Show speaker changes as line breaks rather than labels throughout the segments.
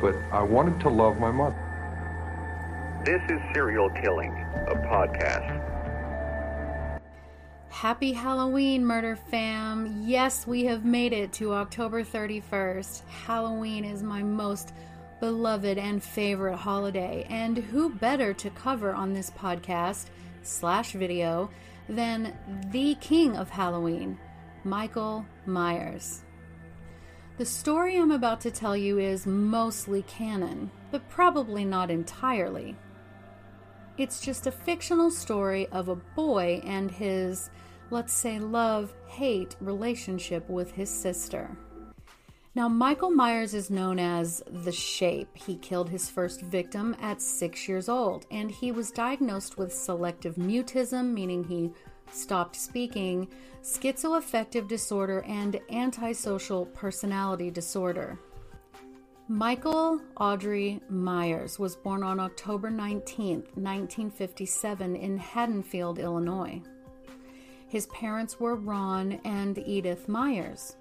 but I wanted to love my mother.
This is Serial Killing, a podcast.
Happy Halloween, Murder Fam. Yes, we have made it to October 31st. Halloween is my most beloved and favorite holiday, and who better to cover on this podcast slash video than the king of Halloween, Michael Myers. The story I'm about to tell you is mostly canon, but probably not entirely. It's just a fictional story of a boy and his, let's say, love hate relationship with his sister. Now, Michael Myers is known as the Shape. He killed his first victim at six years old, and he was diagnosed with selective mutism, meaning he stopped speaking, schizoaffective disorder, and antisocial personality disorder. Michael Audrey Myers was born on October 19, 1957, in Haddonfield, Illinois. His parents were Ron and Edith Myers.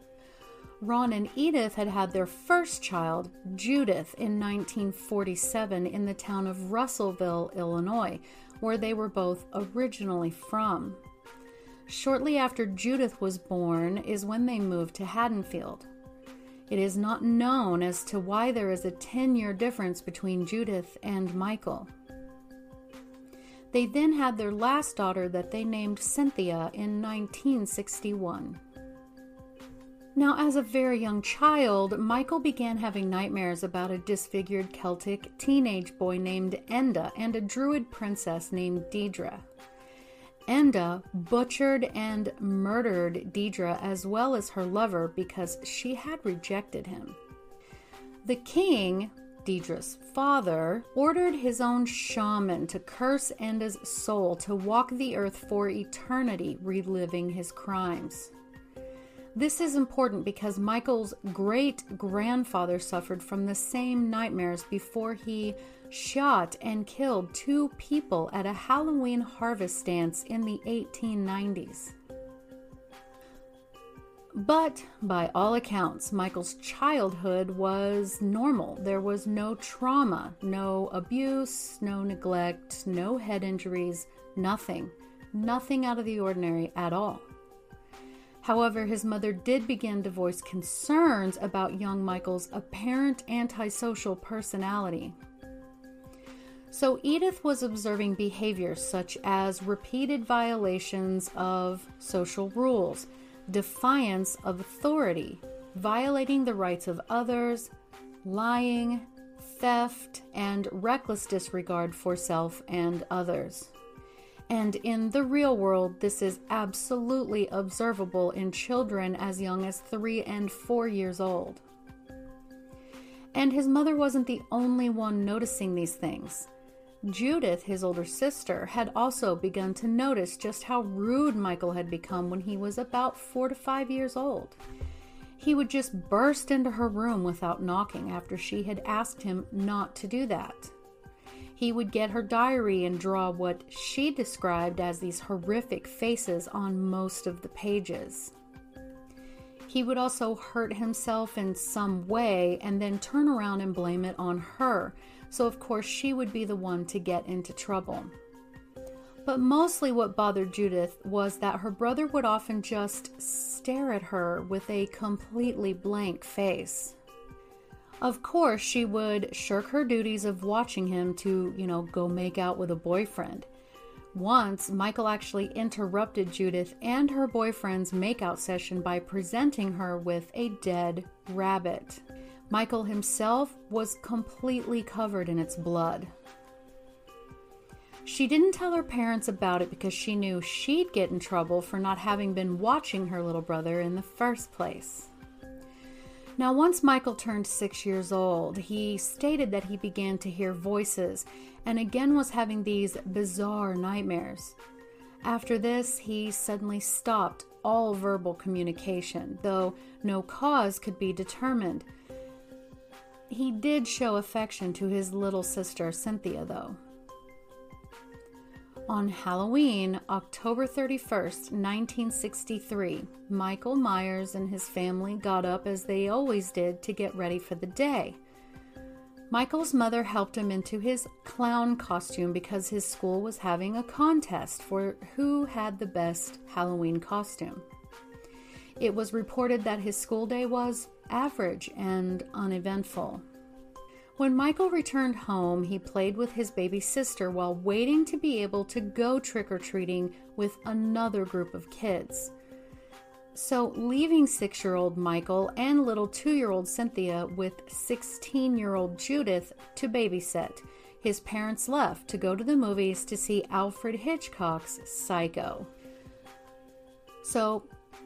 Ron and Edith had had their first child, Judith, in 1947 in the town of Russellville, Illinois, where they were both originally from. Shortly after Judith was born is when they moved to Haddonfield. It is not known as to why there is a 10 year difference between Judith and Michael. They then had their last daughter that they named Cynthia in 1961. Now, as a very young child, Michael began having nightmares about a disfigured Celtic teenage boy named Enda and a druid princess named Deidre. Enda butchered and murdered Deidre as well as her lover because she had rejected him. The king, Deidre's father, ordered his own shaman to curse Enda's soul to walk the earth for eternity, reliving his crimes. This is important because Michael's great grandfather suffered from the same nightmares before he shot and killed two people at a Halloween harvest dance in the 1890s. But by all accounts, Michael's childhood was normal. There was no trauma, no abuse, no neglect, no head injuries, nothing. Nothing out of the ordinary at all. However, his mother did begin to voice concerns about young Michael's apparent antisocial personality. So, Edith was observing behaviors such as repeated violations of social rules, defiance of authority, violating the rights of others, lying, theft, and reckless disregard for self and others. And in the real world, this is absolutely observable in children as young as three and four years old. And his mother wasn't the only one noticing these things. Judith, his older sister, had also begun to notice just how rude Michael had become when he was about four to five years old. He would just burst into her room without knocking after she had asked him not to do that. He would get her diary and draw what she described as these horrific faces on most of the pages. He would also hurt himself in some way and then turn around and blame it on her so of course she would be the one to get into trouble. But mostly what bothered Judith was that her brother would often just stare at her with a completely blank face. Of course, she would shirk her duties of watching him to, you know, go make out with a boyfriend. Once, Michael actually interrupted Judith and her boyfriend's makeout session by presenting her with a dead rabbit. Michael himself was completely covered in its blood. She didn't tell her parents about it because she knew she'd get in trouble for not having been watching her little brother in the first place. Now, once Michael turned six years old, he stated that he began to hear voices and again was having these bizarre nightmares. After this, he suddenly stopped all verbal communication, though no cause could be determined. He did show affection to his little sister Cynthia, though. On Halloween, October 31st, 1963, Michael Myers and his family got up as they always did to get ready for the day. Michael's mother helped him into his clown costume because his school was having a contest for who had the best Halloween costume. It was reported that his school day was average and uneventful. When Michael returned home, he played with his baby sister while waiting to be able to go trick or treating with another group of kids. So, leaving six year old Michael and little two year old Cynthia with 16 year old Judith to babysit, his parents left to go to the movies to see Alfred Hitchcock's Psycho. So,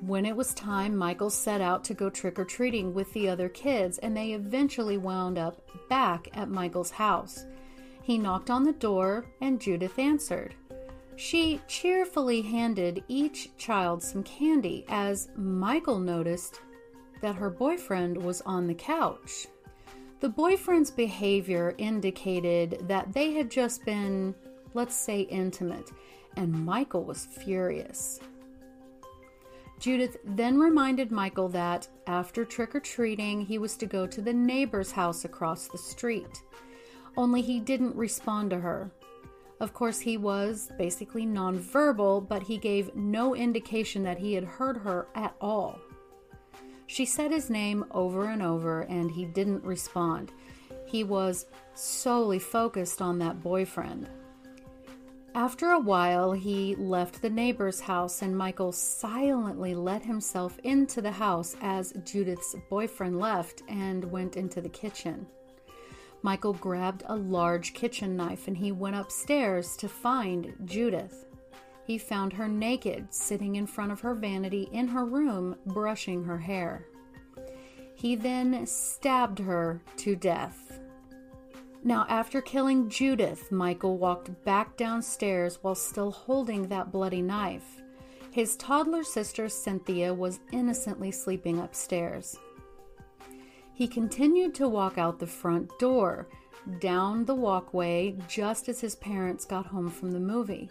when it was time, Michael set out to go trick or treating with the other kids, and they eventually wound up back at Michael's house. He knocked on the door, and Judith answered. She cheerfully handed each child some candy as Michael noticed that her boyfriend was on the couch. The boyfriend's behavior indicated that they had just been, let's say, intimate, and Michael was furious. Judith then reminded Michael that after trick or treating, he was to go to the neighbor's house across the street. Only he didn't respond to her. Of course, he was basically nonverbal, but he gave no indication that he had heard her at all. She said his name over and over, and he didn't respond. He was solely focused on that boyfriend. After a while, he left the neighbor's house, and Michael silently let himself into the house as Judith's boyfriend left and went into the kitchen. Michael grabbed a large kitchen knife and he went upstairs to find Judith. He found her naked, sitting in front of her vanity in her room, brushing her hair. He then stabbed her to death. Now, after killing Judith, Michael walked back downstairs while still holding that bloody knife. His toddler sister Cynthia was innocently sleeping upstairs. He continued to walk out the front door, down the walkway, just as his parents got home from the movie.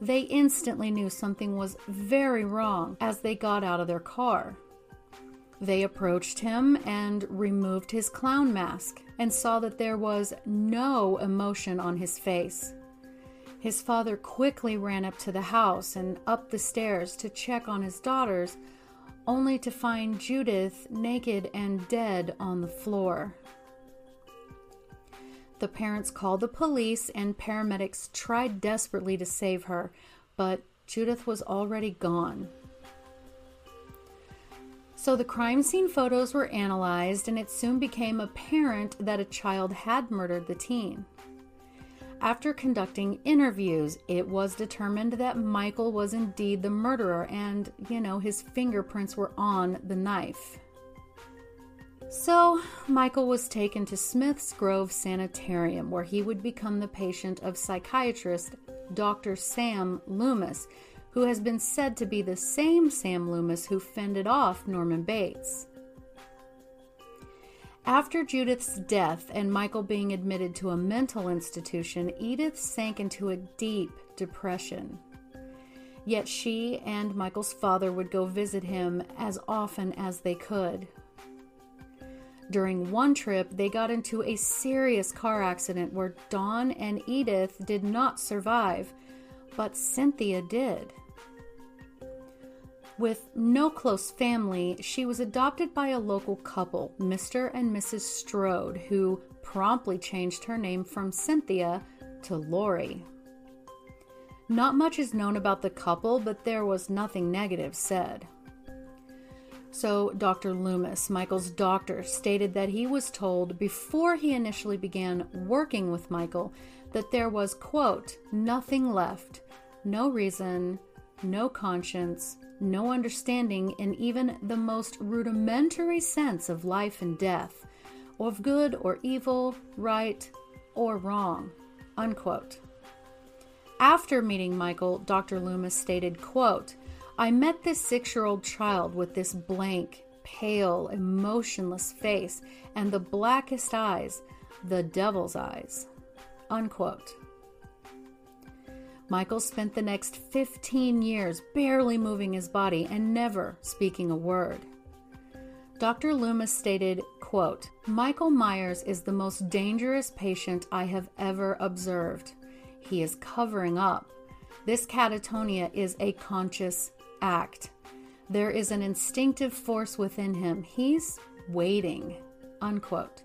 They instantly knew something was very wrong as they got out of their car. They approached him and removed his clown mask and saw that there was no emotion on his face. His father quickly ran up to the house and up the stairs to check on his daughters, only to find Judith naked and dead on the floor. The parents called the police and paramedics tried desperately to save her, but Judith was already gone. So the crime scene photos were analyzed, and it soon became apparent that a child had murdered the teen. After conducting interviews, it was determined that Michael was indeed the murderer, and, you know, his fingerprints were on the knife. So, Michael was taken to Smith's Grove Sanitarium, where he would become the patient of psychiatrist Dr. Sam Loomis, who has been said to be the same Sam Loomis who fended off Norman Bates. After Judith's death and Michael being admitted to a mental institution, Edith sank into a deep depression. Yet she and Michael's father would go visit him as often as they could. During one trip, they got into a serious car accident where Dawn and Edith did not survive, but Cynthia did. With no close family, she was adopted by a local couple, Mr. and Mrs. Strode, who promptly changed her name from Cynthia to Laurie. Not much is known about the couple, but there was nothing negative said. So, Dr. Loomis, Michael's doctor, stated that he was told before he initially began working with Michael that there was, quote, nothing left, no reason, no conscience, no understanding in even the most rudimentary sense of life and death, of good or evil, right or wrong. Unquote. After meeting Michael, Dr. Loomis stated, quote, I met this six year old child with this blank, pale, emotionless face and the blackest eyes, the devil's eyes. Unquote. Michael spent the next 15 years barely moving his body and never speaking a word. Dr. Loomis stated, quote, Michael Myers is the most dangerous patient I have ever observed. He is covering up. This catatonia is a conscious act. There is an instinctive force within him. He's waiting. Unquote.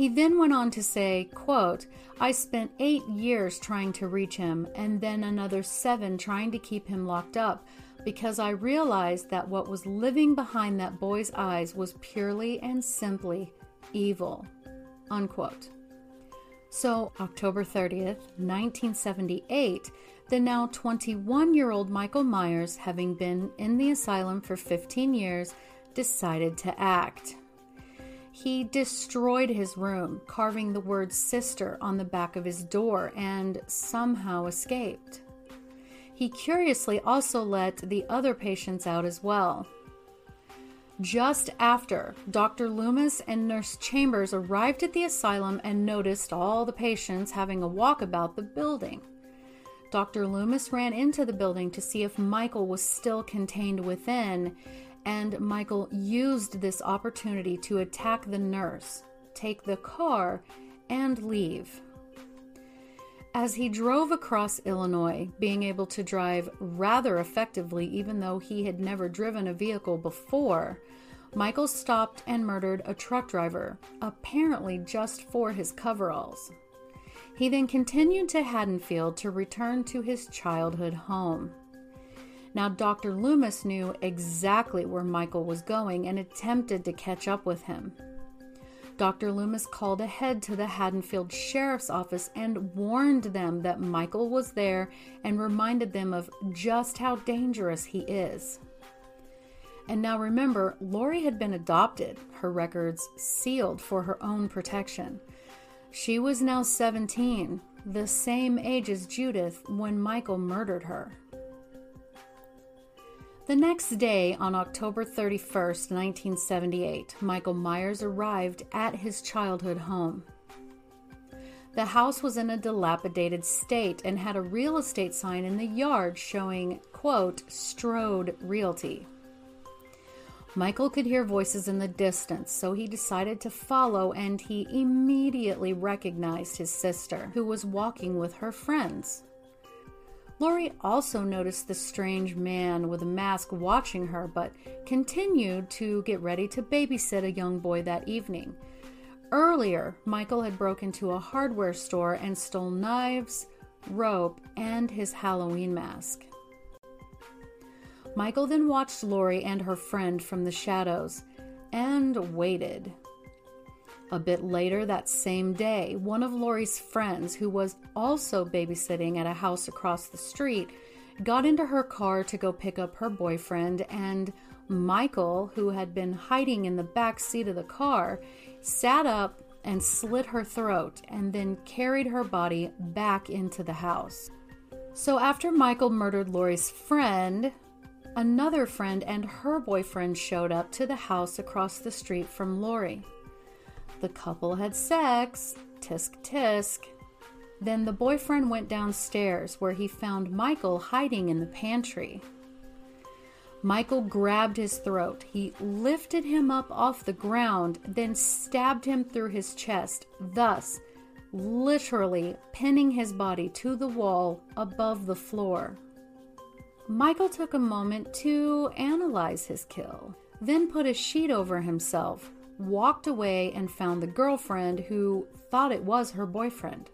He then went on to say, quote, I spent eight years trying to reach him and then another seven trying to keep him locked up because I realized that what was living behind that boy's eyes was purely and simply evil. Unquote. So, October 30th, 1978, the now 21 year old Michael Myers, having been in the asylum for 15 years, decided to act. He destroyed his room, carving the word sister on the back of his door, and somehow escaped. He curiously also let the other patients out as well. Just after Dr. Loomis and Nurse Chambers arrived at the asylum and noticed all the patients having a walk about the building. Dr. Loomis ran into the building to see if Michael was still contained within, and Michael used this opportunity to attack the nurse, take the car, and leave. As he drove across Illinois, being able to drive rather effectively, even though he had never driven a vehicle before, Michael stopped and murdered a truck driver, apparently just for his coveralls. He then continued to Haddonfield to return to his childhood home. Now, Dr. Loomis knew exactly where Michael was going and attempted to catch up with him. Dr. Loomis called ahead to the Haddonfield Sheriff's Office and warned them that Michael was there and reminded them of just how dangerous he is. And now remember, Laurie had been adopted, her records sealed for her own protection. She was now 17, the same age as Judith when Michael murdered her. The next day, on October 31st, 1978, Michael Myers arrived at his childhood home. The house was in a dilapidated state and had a real estate sign in the yard showing, quote, Strode Realty. Michael could hear voices in the distance, so he decided to follow and he immediately recognized his sister, who was walking with her friends. Laurie also noticed the strange man with a mask watching her, but continued to get ready to babysit a young boy that evening. Earlier, Michael had broken into a hardware store and stole knives, rope, and his Halloween mask. Michael then watched Laurie and her friend from the shadows and waited. A bit later that same day, one of Laurie's friends, who was also babysitting at a house across the street, got into her car to go pick up her boyfriend, and Michael, who had been hiding in the back seat of the car, sat up and slit her throat and then carried her body back into the house. So, after Michael murdered Laurie's friend, another friend and her boyfriend showed up to the house across the street from Laurie. The couple had sex, tisk tisk. Then the boyfriend went downstairs where he found Michael hiding in the pantry. Michael grabbed his throat. He lifted him up off the ground, then stabbed him through his chest, thus literally pinning his body to the wall above the floor. Michael took a moment to analyze his kill, then put a sheet over himself, walked away and found the girlfriend who thought it was her boyfriend.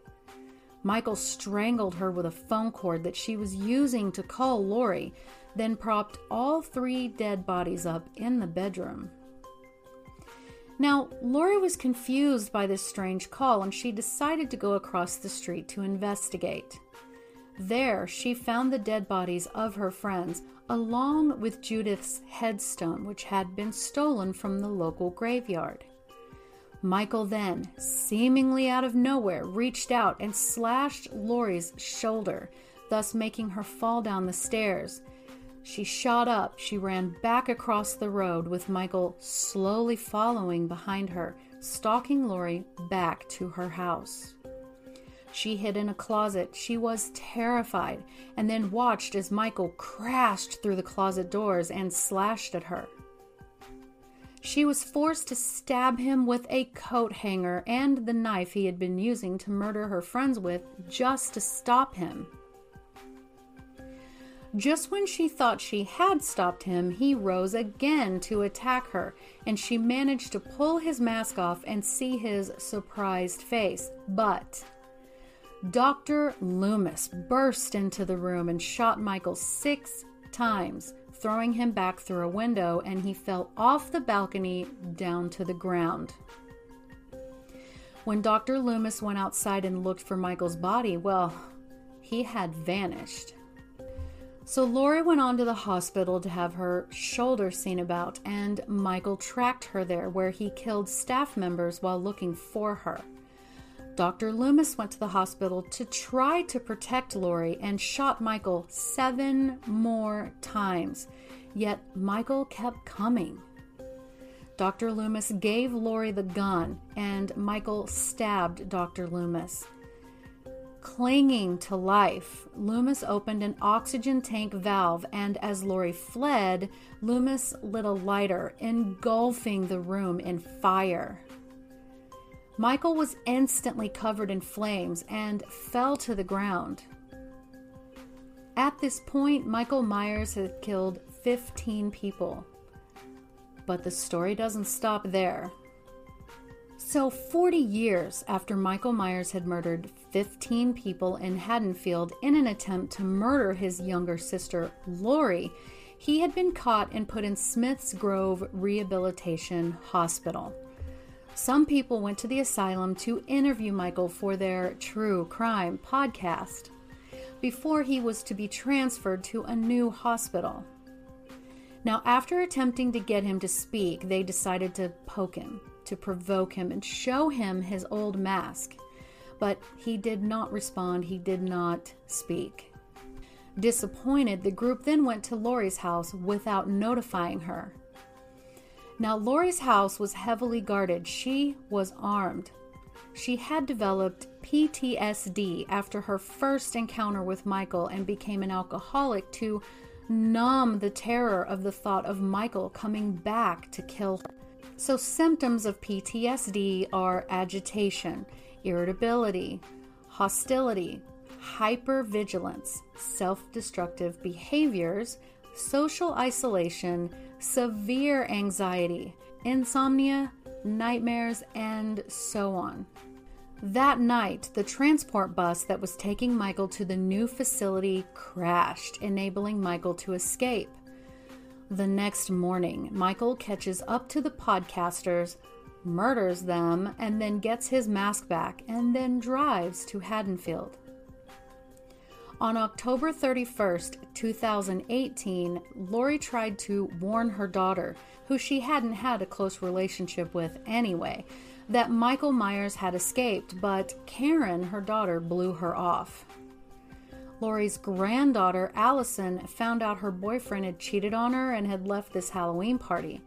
Michael strangled her with a phone cord that she was using to call Laurie, then propped all three dead bodies up in the bedroom. Now, Laurie was confused by this strange call and she decided to go across the street to investigate. There, she found the dead bodies of her friends, along with Judith's headstone, which had been stolen from the local graveyard. Michael then, seemingly out of nowhere, reached out and slashed Laurie's shoulder, thus making her fall down the stairs. She shot up. She ran back across the road with Michael slowly following behind her, stalking Laurie back to her house. She hid in a closet. She was terrified and then watched as Michael crashed through the closet doors and slashed at her. She was forced to stab him with a coat hanger and the knife he had been using to murder her friends with just to stop him. Just when she thought she had stopped him, he rose again to attack her, and she managed to pull his mask off and see his surprised face. But Dr. Loomis burst into the room and shot Michael six times, throwing him back through a window, and he fell off the balcony down to the ground. When Dr. Loomis went outside and looked for Michael's body, well, he had vanished. So Laurie went on to the hospital to have her shoulder seen about, and Michael tracked her there where he killed staff members while looking for her. Dr. Loomis went to the hospital to try to protect Laurie and shot Michael seven more times. Yet Michael kept coming. Dr. Loomis gave Laurie the gun, and Michael stabbed Dr. Loomis. Clinging to life, Loomis opened an oxygen tank valve, and as Laurie fled, Loomis lit a lighter, engulfing the room in fire. Michael was instantly covered in flames and fell to the ground. At this point, Michael Myers had killed 15 people. But the story doesn't stop there. So, 40 years after Michael Myers had murdered 15 people in Haddonfield in an attempt to murder his younger sister, Laurie, he had been caught and put in Smith's Grove Rehabilitation Hospital. Some people went to the asylum to interview Michael for their True Crime podcast before he was to be transferred to a new hospital. Now, after attempting to get him to speak, they decided to poke him, to provoke him, and show him his old mask. But he did not respond, he did not speak. Disappointed, the group then went to Laurie's house without notifying her. Now, Laurie's house was heavily guarded. She was armed. She had developed PTSD after her first encounter with Michael and became an alcoholic to numb the terror of the thought of Michael coming back to kill her. So, symptoms of PTSD are agitation, irritability, hostility, hypervigilance, self destructive behaviors, social isolation, severe anxiety, insomnia, nightmares, and so on. That night, the transport bus that was taking Michael to the new facility crashed, enabling Michael to escape. The next morning, Michael catches up to the podcasters, murders them, and then gets his mask back and then drives to Haddonfield. On October 31st, 2018, Laurie tried to warn her daughter, who she hadn't had a close relationship with anyway, that Michael Myers had escaped, but Karen, her daughter, blew her off. Laurie's granddaughter, Allison, found out her boyfriend had cheated on her and had left this Halloween party.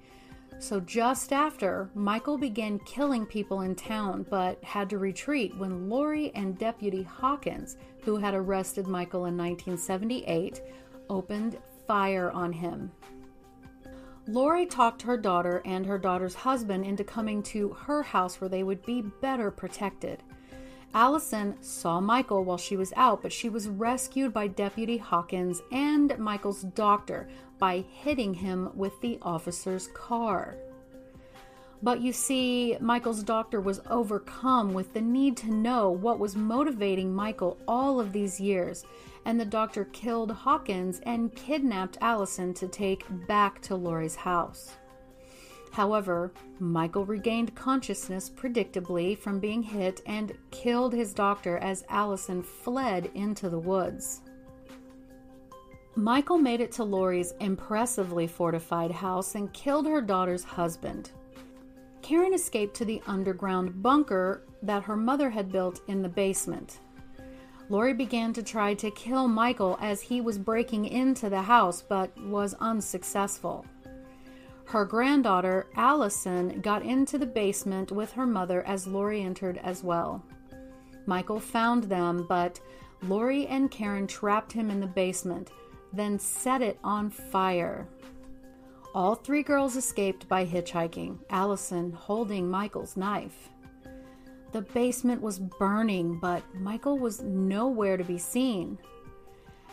So, just after, Michael began killing people in town but had to retreat when Laurie and Deputy Hawkins, who had arrested Michael in 1978, opened fire on him. Lori talked her daughter and her daughter's husband into coming to her house where they would be better protected. Allison saw Michael while she was out, but she was rescued by Deputy Hawkins and Michael's doctor by hitting him with the officer's car. But you see, Michael's doctor was overcome with the need to know what was motivating Michael all of these years, and the doctor killed Hawkins and kidnapped Allison to take back to Laurie's house. However, Michael regained consciousness predictably from being hit and killed his doctor as Allison fled into the woods. Michael made it to Laurie's impressively fortified house and killed her daughter's husband. Karen escaped to the underground bunker that her mother had built in the basement. Laurie began to try to kill Michael as he was breaking into the house, but was unsuccessful. Her granddaughter, Allison, got into the basement with her mother as Laurie entered as well. Michael found them, but Laurie and Karen trapped him in the basement, then set it on fire. All three girls escaped by hitchhiking, Allison holding Michael's knife. The basement was burning, but Michael was nowhere to be seen.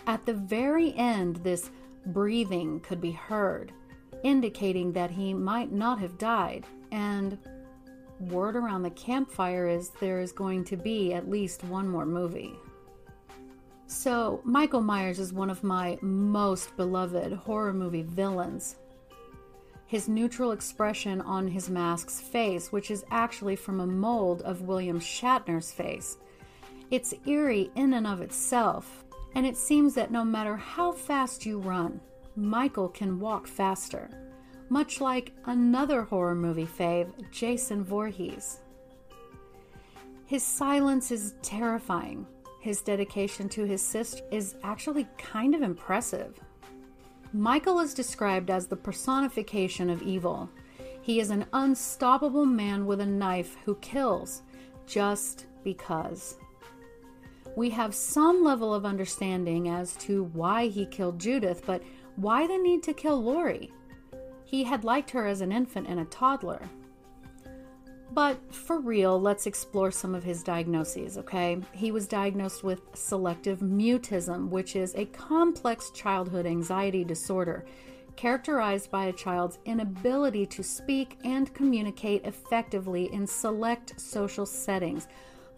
At the very end, this breathing could be heard indicating that he might not have died. And word around the campfire is there is going to be at least one more movie. So, Michael Myers is one of my most beloved horror movie villains. His neutral expression on his mask's face, which is actually from a mold of William Shatner's face, it's eerie in and of itself, and it seems that no matter how fast you run, Michael can walk faster, much like another horror movie fave, Jason Voorhees. His silence is terrifying. His dedication to his sister is actually kind of impressive. Michael is described as the personification of evil. He is an unstoppable man with a knife who kills just because. We have some level of understanding as to why he killed Judith, but why the need to kill Laurie? He had liked her as an infant and a toddler. But for real, let's explore some of his diagnoses, okay? He was diagnosed with selective mutism, which is a complex childhood anxiety disorder characterized by a child's inability to speak and communicate effectively in select social settings,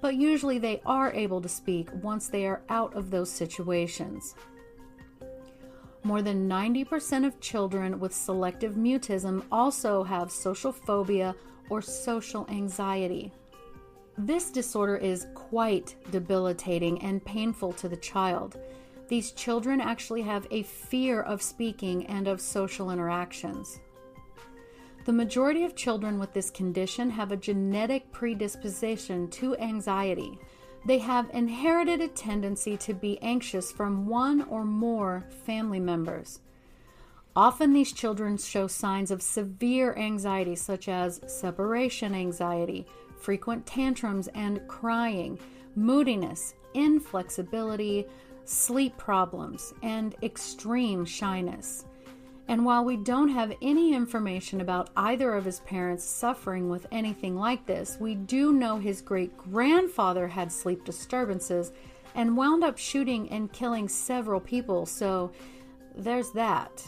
but usually they are able to speak once they are out of those situations. More than 90% of children with selective mutism also have social phobia or social anxiety. This disorder is quite debilitating and painful to the child. These children actually have a fear of speaking and of social interactions. The majority of children with this condition have a genetic predisposition to anxiety. They have inherited a tendency to be anxious from one or more family members. Often, these children show signs of severe anxiety, such as separation anxiety, frequent tantrums and crying, moodiness, inflexibility, sleep problems, and extreme shyness. And while we don't have any information about either of his parents suffering with anything like this, we do know his great grandfather had sleep disturbances and wound up shooting and killing several people, so there's that.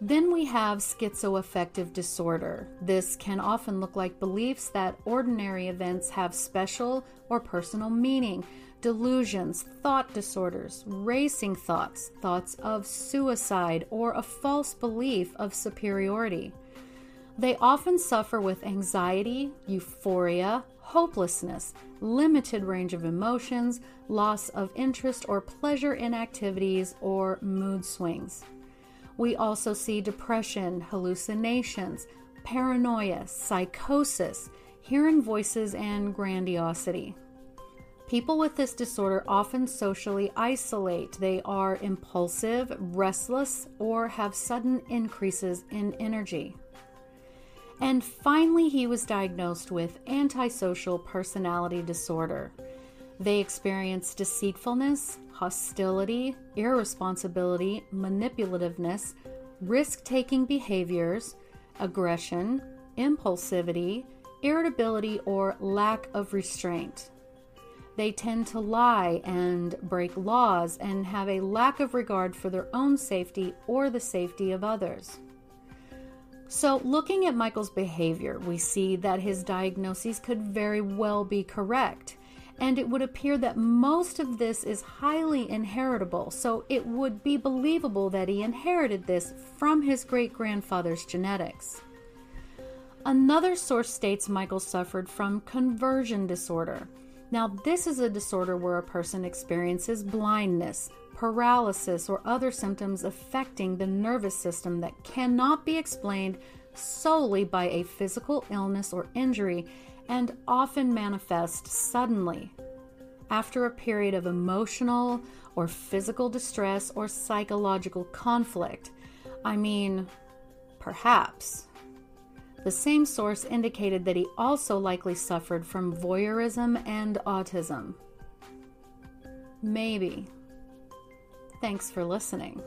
Then we have schizoaffective disorder. This can often look like beliefs that ordinary events have special or personal meaning, delusions, thought disorders, racing thoughts, thoughts of suicide, or a false belief of superiority. They often suffer with anxiety, euphoria, hopelessness, limited range of emotions, loss of interest or pleasure in activities, or mood swings. We also see depression, hallucinations, paranoia, psychosis, hearing voices, and grandiosity. People with this disorder often socially isolate. They are impulsive, restless, or have sudden increases in energy. And finally, he was diagnosed with antisocial personality disorder. They experience deceitfulness, hostility, irresponsibility, manipulativeness, risk taking behaviors, aggression, impulsivity, irritability, or lack of restraint. They tend to lie and break laws and have a lack of regard for their own safety or the safety of others. So, looking at Michael's behavior, we see that his diagnoses could very well be correct. And it would appear that most of this is highly inheritable, so it would be believable that he inherited this from his great grandfather's genetics. Another source states Michael suffered from conversion disorder. Now, this is a disorder where a person experiences blindness, paralysis, or other symptoms affecting the nervous system that cannot be explained solely by a physical illness or injury and often manifest suddenly after a period of emotional or physical distress or psychological conflict. I mean, perhaps. The same source indicated that he also likely suffered from voyeurism and autism. Maybe. Thanks for listening.